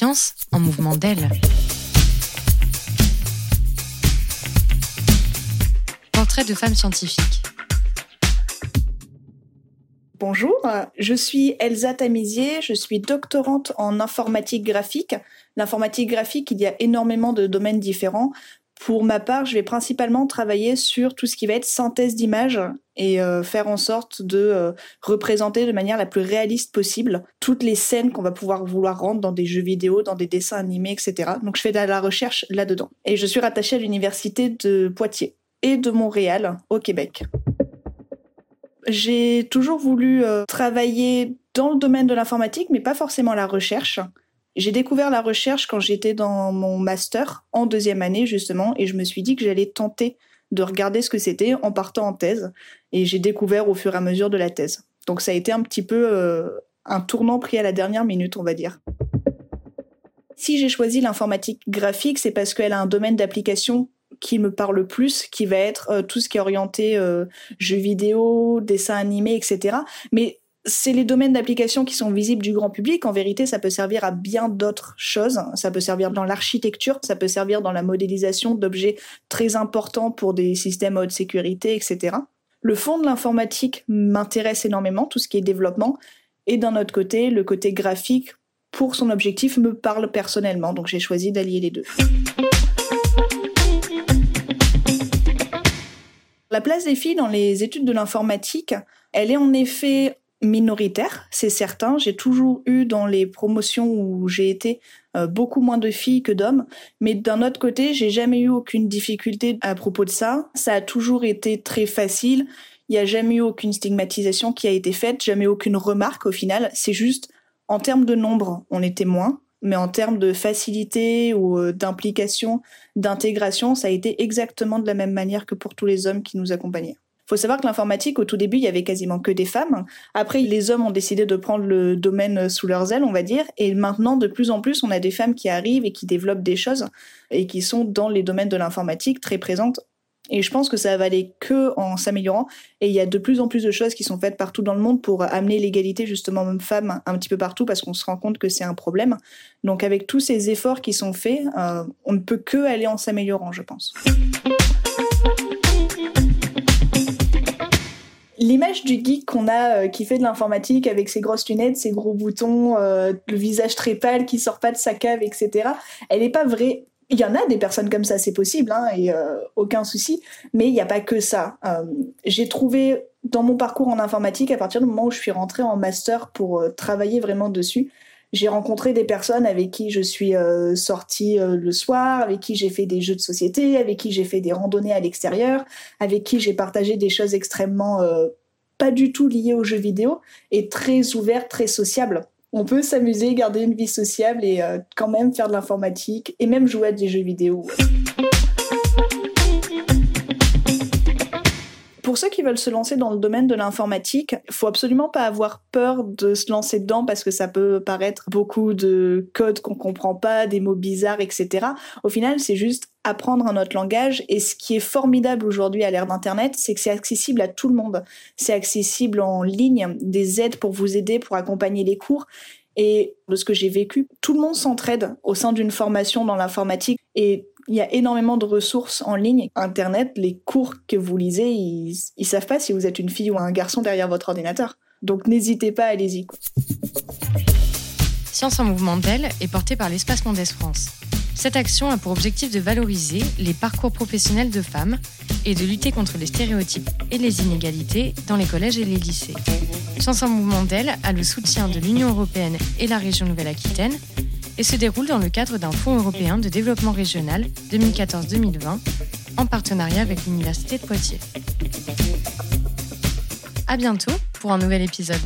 En mouvement d'aile. Portrait de femme scientifique. Bonjour, je suis Elsa Tamizier, je suis doctorante en informatique graphique. L'informatique graphique, il y a énormément de domaines différents. Pour ma part, je vais principalement travailler sur tout ce qui va être synthèse d'images et euh, faire en sorte de euh, représenter de manière la plus réaliste possible toutes les scènes qu'on va pouvoir vouloir rendre dans des jeux vidéo, dans des dessins animés, etc. Donc je fais de la recherche là-dedans. Et je suis rattachée à l'université de Poitiers et de Montréal au Québec. J'ai toujours voulu euh, travailler dans le domaine de l'informatique, mais pas forcément la recherche. J'ai découvert la recherche quand j'étais dans mon master en deuxième année justement et je me suis dit que j'allais tenter de regarder ce que c'était en partant en thèse et j'ai découvert au fur et à mesure de la thèse. Donc ça a été un petit peu euh, un tournant pris à la dernière minute, on va dire. Si j'ai choisi l'informatique graphique, c'est parce qu'elle a un domaine d'application qui me parle plus, qui va être euh, tout ce qui est orienté euh, jeux vidéo, dessins animés, etc. Mais c'est les domaines d'application qui sont visibles du grand public. En vérité, ça peut servir à bien d'autres choses. Ça peut servir dans l'architecture, ça peut servir dans la modélisation d'objets très importants pour des systèmes à haute sécurité, etc. Le fond de l'informatique m'intéresse énormément, tout ce qui est développement. Et d'un autre côté, le côté graphique, pour son objectif, me parle personnellement. Donc j'ai choisi d'allier les deux. La place des filles dans les études de l'informatique, elle est en effet minoritaire, c'est certain. J'ai toujours eu dans les promotions où j'ai été euh, beaucoup moins de filles que d'hommes, mais d'un autre côté, j'ai jamais eu aucune difficulté à propos de ça. Ça a toujours été très facile. Il n'y a jamais eu aucune stigmatisation qui a été faite, jamais aucune remarque au final. C'est juste en termes de nombre, on était moins, mais en termes de facilité ou euh, d'implication, d'intégration, ça a été exactement de la même manière que pour tous les hommes qui nous accompagnaient faut savoir que l'informatique, au tout début, il y avait quasiment que des femmes. Après, les hommes ont décidé de prendre le domaine sous leurs ailes, on va dire. Et maintenant, de plus en plus, on a des femmes qui arrivent et qui développent des choses et qui sont dans les domaines de l'informatique très présentes. Et je pense que ça va aller que en s'améliorant. Et il y a de plus en plus de choses qui sont faites partout dans le monde pour amener l'égalité justement homme-femme un petit peu partout parce qu'on se rend compte que c'est un problème. Donc avec tous ces efforts qui sont faits, euh, on ne peut que aller en s'améliorant, je pense. L'image du geek qu'on a euh, qui fait de l'informatique avec ses grosses lunettes, ses gros boutons, euh, le visage très pâle qui sort pas de sa cave, etc. Elle n'est pas vraie. Il y en a des personnes comme ça, c'est possible, hein, et euh, aucun souci. Mais il n'y a pas que ça. J'ai trouvé dans mon parcours en informatique, à partir du moment où je suis rentrée en master pour travailler vraiment dessus, j'ai rencontré des personnes avec qui je suis euh, sortie euh, le soir, avec qui j'ai fait des jeux de société, avec qui j'ai fait des randonnées à l'extérieur, avec qui j'ai partagé des choses extrêmement euh, pas du tout liées aux jeux vidéo et très ouvertes, très sociables. On peut s'amuser, garder une vie sociable et quand même faire de l'informatique et même jouer à des jeux vidéo. Pour ceux qui veulent se lancer dans le domaine de l'informatique, il faut absolument pas avoir peur de se lancer dedans parce que ça peut paraître beaucoup de codes qu'on comprend pas, des mots bizarres, etc. Au final, c'est juste apprendre un autre langage. Et ce qui est formidable aujourd'hui à l'ère d'Internet, c'est que c'est accessible à tout le monde. C'est accessible en ligne, des aides pour vous aider, pour accompagner les cours. Et de ce que j'ai vécu, tout le monde s'entraide au sein d'une formation dans l'informatique. Et il y a énormément de ressources en ligne. Internet, les cours que vous lisez, ils, ils savent pas si vous êtes une fille ou un garçon derrière votre ordinateur. Donc n'hésitez pas, allez-y. Science en mouvement d'elle est portée par l'Espace Mondes France. Cette action a pour objectif de valoriser les parcours professionnels de femmes et de lutter contre les stéréotypes et les inégalités dans les collèges et les lycées. Science en mouvement d'elle a le soutien de l'Union européenne et la région Nouvelle-Aquitaine et se déroule dans le cadre d'un Fonds européen de développement régional 2014-2020 en partenariat avec l'Université de Poitiers. À bientôt pour un nouvel épisode.